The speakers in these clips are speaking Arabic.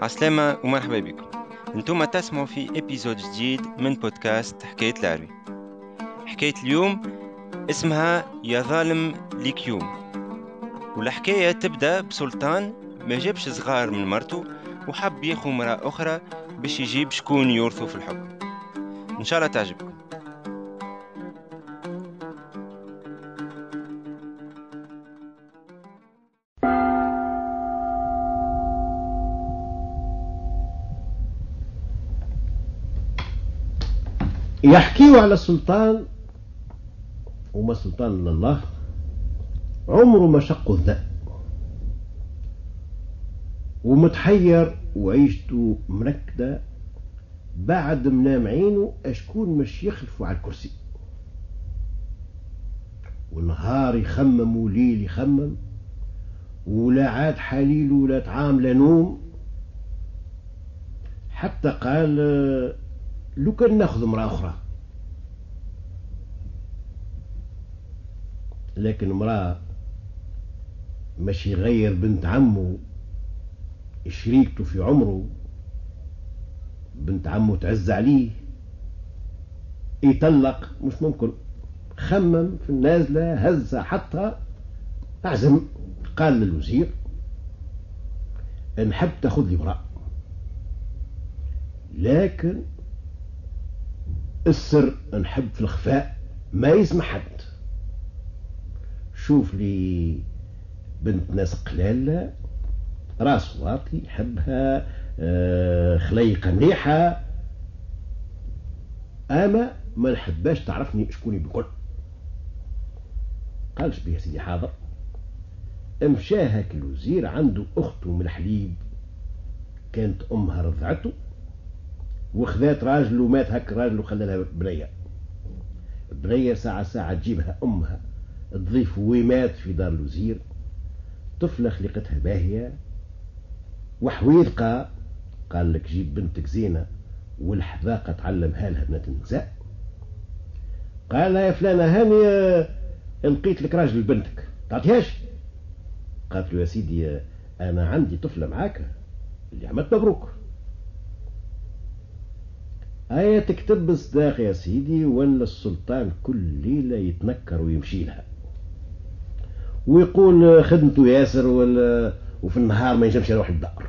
عسلامة ومرحبا بكم. أنتم تسمعوا في ابيزود جديد من بودكاست حكاية العربي حكاية اليوم اسمها يا ظالم ليك يوم. والحكاية تبدأ بسلطان ما جابش صغار من مرته وحب ياخو مرأة أخرى باش يجيب شكون يورثه في الحكم. إن شاء الله تعجبكم. يحكيوا على السلطان وما سلطان إلا الله عمره ما شق الذئب. ومتحير وعيشته مركدة بعد منام عينه اشكون مش يخلفوا على الكرسي. ونهار يخمم وليل يخمم ولا عاد حليل ولا طعام لا نوم. حتى قال لو كان ناخذ امرأة أخرى. لكن امرأة ماشي يغير بنت عمه شريكته في عمره بنت عمه تعز عليه يطلق مش ممكن. خمم في النازلة هزة حتى أعزم قال للوزير نحب تأخذ لي امرأة. لكن السر نحب في الخفاء ما يسمح حد. شوف لي بنت ناس قلال راس واطي يحبها آه، خليقة مليحة. أما ما نحباش تعرفني شكوني بكل قالش بيه سيدي حاضر. هاك الوزير عنده أخته من الحليب. كانت أمها رضعته. وخذات راجل ومات هك راجل وخلى لها بنية. بنية ساعة ساعة تجيبها أمها تضيف ومات في دار الوزير. طفلة خلقتها باهية. وحويلقة قال لك جيب بنتك زينة والحذاقة تعلمها لها بنات النساء. قال يا فلانة هاني لقيت لك راجل بنتك. تعطيهاش؟ قالت له يا سيدي أنا عندي طفلة معاك اللي عملت مبروك. آية تكتب بصداق يا سيدي ولا السلطان كل ليلة يتنكر ويمشي لها. ويقول خدمته ياسر ولا وفي النهار ما ينجمش يروح الدار.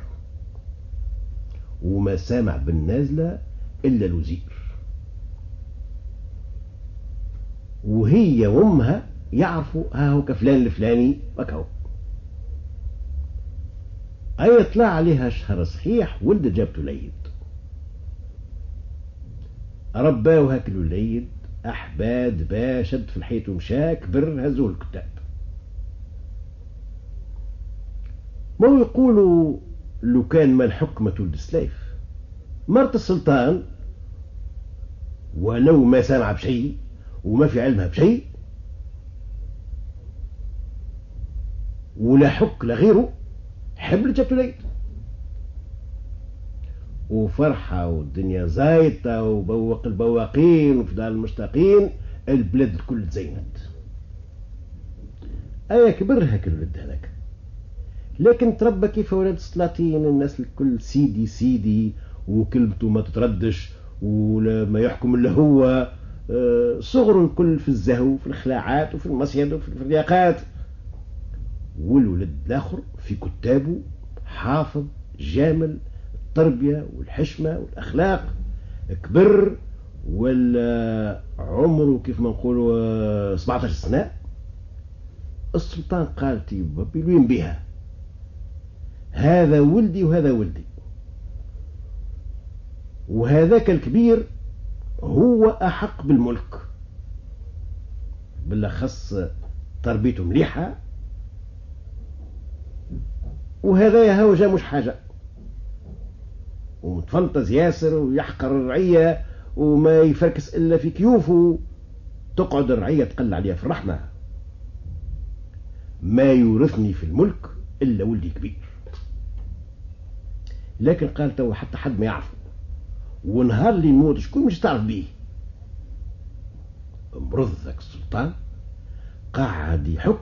وما سامع بالنازلة إلا الوزير. وهي وأمها يعرفوا ها هو كفلان الفلاني وكهو أي طلع عليها شهر صحيح ولد جابته ليد رباه هاك الوليد أحباد با شد في الحيط ومشى كبر هزوه الكتاب. ما يقولوا لو كان ما الحكمة ولد سليف مرت السلطان ولو ما سامع بشيء وما في علمها بشيء ولا حك لغيره حبل جابت وليد وفرحة والدنيا زايطة وبوق البواقين وفضال المشتاقين البلاد الكل تزينت. أيا كبر هاك الولد هذاك. لكن تربى كيف ولاد السلاطين الناس الكل سيدي سيدي وكلمته ما تتردش ولا ما يحكم إلا هو. آه، صغر الكل في الزهو في الخلاعات وفي المصيد وفي الفرياقات والولد الآخر في كتابه حافظ جامل التربية والحشمة والأخلاق. كبر ولا عمره كيف ما نقولوا 17 سنة. السلطان قال تيبا وين بها هذا ولدي وهذا ولدي. وهذاك الكبير هو أحق بالملك. بالأخص تربيته مليحة. وهذا يا مش حاجة. ومتفلطز ياسر ويحقر الرعية وما يفركس إلا في كيوفه تقعد الرعية تقل عليها في الرحمة. ما يورثني في الملك إلا ولدي كبير. لكن قال تو حتى حد ما يعرفه. ونهار اللي يموت شكون مش تعرف بيه؟ مرض ذاك السلطان قاعد يحك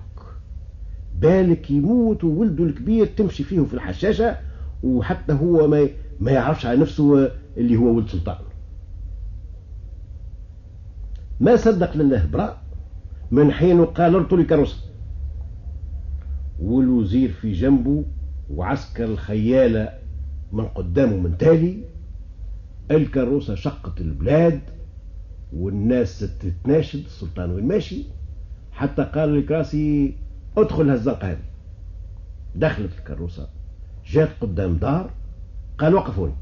بالك يموت وولده الكبير تمشي فيه في الحشاشة وحتى هو ما ما يعرفش على نفسه اللي هو ولد سلطان. ما صدق لله براء من حين قال ارتلي كروسة والوزير في جنبه وعسكر الخيالة من قدامه من تالي الكروسة شقت البلاد والناس تتناشد السلطان وين ماشي؟ حتى قال الكراسي ادخل هالزنقة هذه. دخلت الكروسة جات قدام دار قال وقفوني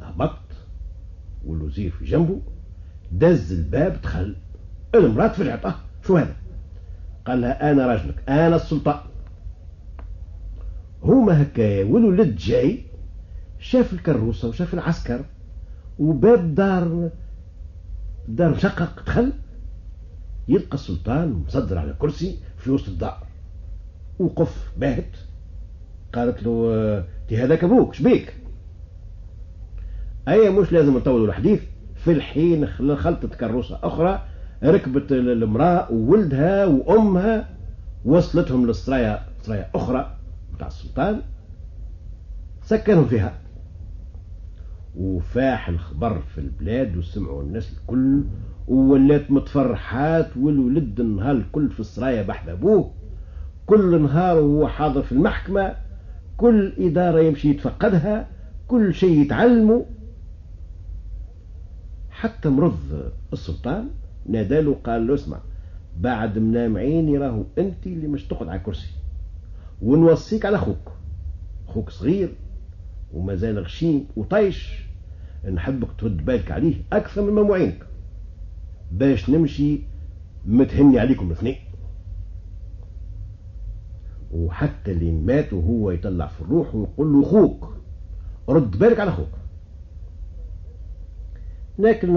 هبط والوزير في جنبه دز الباب دخل. المرأة تفجعت آه شو هذا؟ قال لها أنا راجلك أنا السلطان هما هكا والولد جاي شاف الكروسة وشاف العسكر وباب دار دار مشقق دخل. يلقى السلطان مصدر على كرسي في وسط الدار. وقف باهت قالت له تي هذاك أبوك شبيك أي مش لازم نطولوا الحديث في الحين خلطت كروسة أخرى ركبت المرأة وولدها وأمها وصلتهم للسرايا سرايا أخرى بتاع السلطان سكنهم فيها. وفاح الخبر في البلاد وسمعوا الناس الكل وولات متفرحات والولد النهار الكل في السرايا بحث أبوه كل نهار وهو حاضر في المحكمة كل إدارة يمشي يتفقدها كل شيء يتعلمه. حتى مرض السلطان ناداله قال له اسمع بعد منام عيني راهو أنت اللي مش تقعد على كرسي ونوصيك على أخوك. أخوك صغير ومازال غشيم وطيش نحبك ترد بالك عليه أكثر مما معينك باش نمشي متهني عليكم الاثنين. وحتى اللي مات وهو يطلع في الروح ويقول له أخوك رد بالك على أخوك. لكن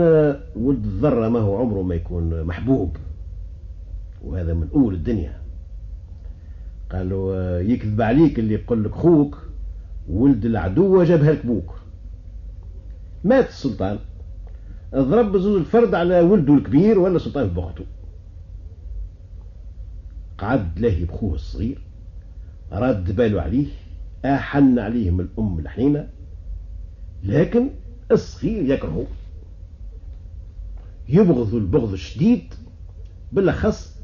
ولد الذرة ما هو عمره ما يكون محبوب وهذا من أول الدنيا. قالوا يكذب عليك اللي يقول لك خوك ولد العدو جابها لك بوك. مات السلطان. ضرب زوج الفرد على ولده الكبير ولا سلطان في بخته قعد لاهي بخوه الصغير. رد باله عليه أحن عليه من الأم الحنينة لكن الصغير يكرهه. يبغض البغض الشديد بالأخص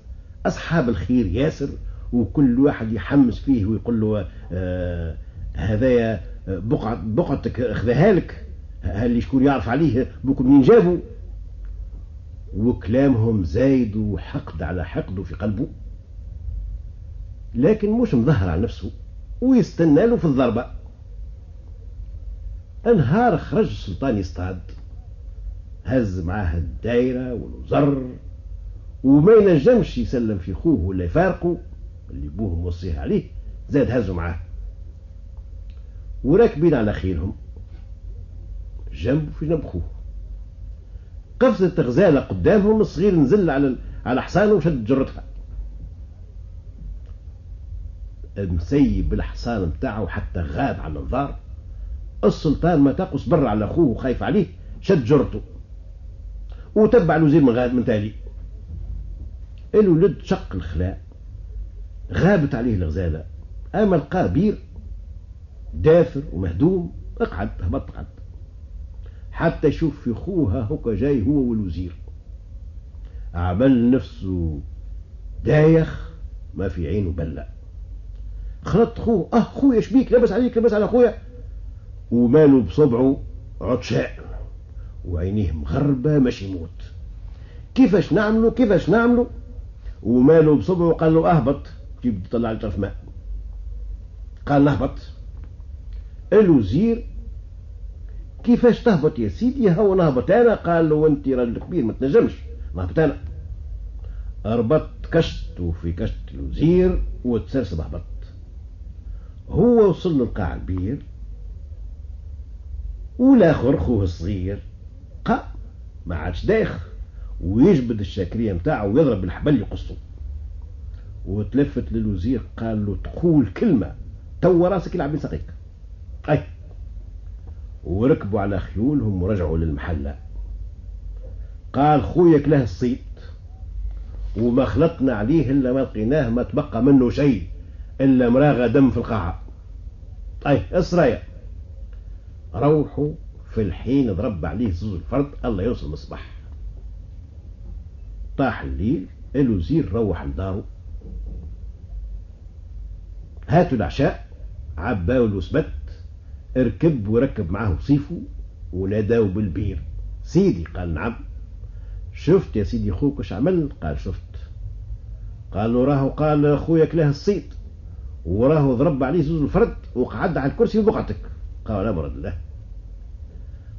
أصحاب الخير ياسر وكل واحد يحمس فيه ويقول له آه هذايا بقعة بقعتك أخذها لك اللي شكون يعرف عليه بكم منين جابوا؟ وكلامهم زايد وحقد على حقده في قلبه. لكن مش مظهر على نفسه ويستنى له في الضربة. أنهار خرج السلطان يصطاد. هز معاه الدايرة والوزر وما ينجمش يسلم في خوه ولا يفارقه. اللي بوه موصيه عليه زاد هزوا معاه. وراكبين على خيلهم جنب في جنب خوه. قفزت غزالة قدامهم الصغير نزل على على حصانه وشد جرتها. مسيب الحصان متاعه حتى غاب على الانظار السلطان ما تقص برا على أخوه وخايف عليه شد جرته. وتبع الوزير من غاد من تالي. الولد شق الخلاء غابت عليه الغزالة. أما لقاه بير دافر ومهدوم اقعد هبط قعد حتى يشوف في خوها هكا جاي هو والوزير. عمل نفسه دايخ ما في عينه بلة خلط خوه. أه خويا شبيك لبس عليك لبس على خويا وماله بصبعه عطشاء وعينيه مغربة مش يموت. كيفاش نعملوا كيفاش نعملوا وماله بصبعه قال له أهبط. جيب طلع لي ماء؟ قال نهبط الوزير كيفاش تهبط يا سيدي؟ هو نهبط أنا. قال له أنت راجل كبير ما تنجمش. نهبط أنا. ربطت كشت في كشت الوزير وتسرسب هبط هو وصل للقاع البير والآخر خوه الصغير قا ما عادش دايخ ويجبد الشاكرية نتاعه ويضرب بالحبل يقصه. وتلفت للوزير قال له تقول كلمة تو راسك يلعب ساقيك. أي. وركبوا على خيولهم ورجعوا للمحلة. قال خويك له الصيت وما خلطنا عليه إلا ما لقيناه ما تبقى منه شيء. إلا مراغة دم في القاعة. أي السرايا روحوا في الحين ضرب عليه زوز الفرد الله يوصل مصباح. طاح الليل الوزير روح لدارو هاتوا العشاء عباو الوسبت اركب وركب معاه وصيفه وناداو بالبير. سيدي قال نعم. شفت يا سيدي خوك اش عمل؟ قال شفت. قالوا راهو قال خويا كلاه الصيد. وراه ضرب عليه زوز الفرد وقعد على الكرسي بقعتك قال لا مرد الله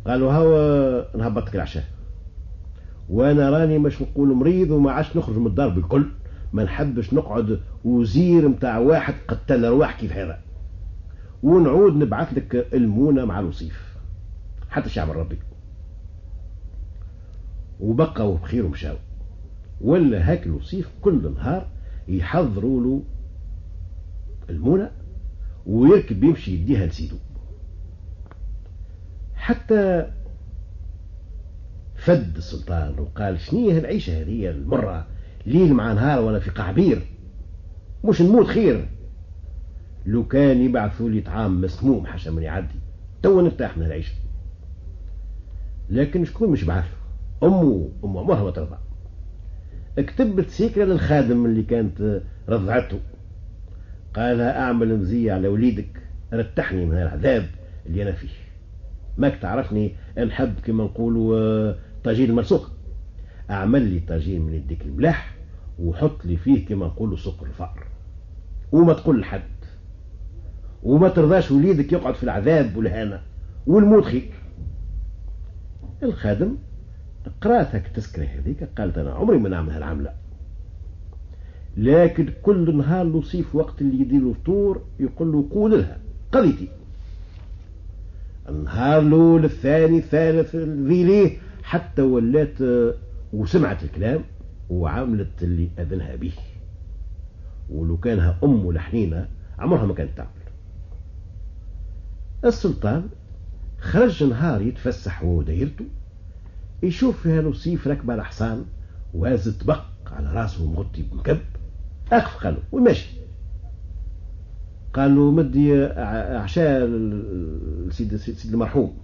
قالوا هاو نهبطك العشاء. وأنا راني مش نقول مريض وما عادش نخرج من الدار بالكل. ما نحبش نقعد وزير متاع واحد قتل أرواح كيف هذا. ونعود نبعث لك المونة مع الوصيف. حتى شعب ربي وبقوا بخير ومشاو. ولا هاك الوصيف كل نهار يحضروا له المونة ويركب يمشي يديها لسيدو. حتى فد السلطان وقال شنية العيشة هذه المرة؟ ليل مع نهار ولا في قعبير؟ مش نموت خير؟ لو كان يبعثوا لي طعام مسموم حاشا من يعدي تو نرتاح من العيشة. لكن شكون مش بعث أمه أم عمرها ما ترضى كتبت سيكرة للخادم اللي كانت رضعته. قالها أعمل مزية على وليدك رتحني من العذاب اللي أنا فيه. ماك تعرفني نحب كما نقولوا طاجين المرسوق أعمل لي طاجين من يديك الملاح وحط لي فيه كما نقولوا سكر الفأر. وما تقول لحد. وما ترضاش وليدك يقعد في العذاب والهانة والموت خير. الخادم قرات هك التذكرة هذيك قالت أنا عمري ما نعمل هالعملة لكن كل نهار نصيف وقت اللي يدير الفطور يقول له قول لها قضيتي. النهار الأول الثاني الثالث ذيليه حتى ولات وسمعت الكلام وعملت اللي أذنها به. ولو كانها أم لحنينة عمرها ما كانت تعمل. السلطان خرج نهار يتفسح هو ودايرته يشوف فيها لوسيف راكبة على حصان واز طبق على راسه مغطي بمكب. اخف قالوا وماشي قال له مدي عشاء السيد سيد المرحوم.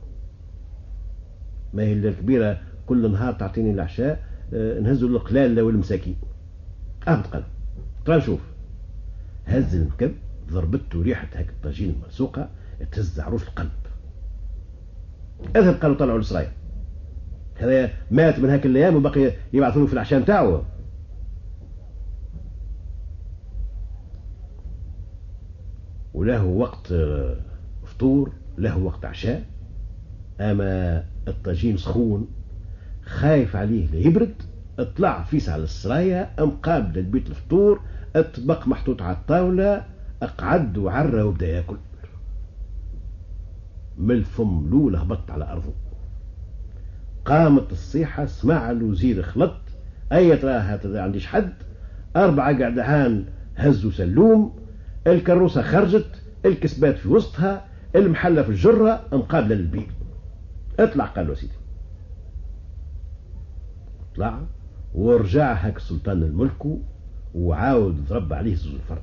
ما هي الكبيرة كل نهار تعطيني العشاء آه، نهزوا القلال والمساكين اهبط قال تعال شوف هز المكب ضربته ريحة هيك الطاجين الملسوقة تهز عروش القلب. أذهب قالوا طلعوا لسرايا هذا مات من هاك الأيام وبقي يبعثوا في العشاء نتاعو. وله وقت آه، فطور له وقت عشاء. أما الطاجين سخون خايف عليه لا يبرد اطلع فيس على السرايا مقابل البيت الفطور الطبق محطوط على الطاولة أقعد وعرى وبدا يأكل. من الفم لول هبط على أرضه. قامت الصيحة سمع الوزير خلط أي ترى عنديش حد. أربعة قعدهان هزوا سلوم الكروسة خرجت الكسبات في وسطها المحلة في الجرة مقابلة للبيت اطلع قال له سيدي. طلع ورجع هاك سلطان الملك وعاود ضرب عليه زوج الفرد.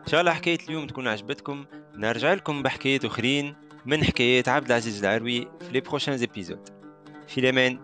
إن شاء الله حكاية اليوم تكون عجبتكم. نرجع لكم بحكايات أخرين من حكايات عبد العزيز العروي في لي بروشان في الامان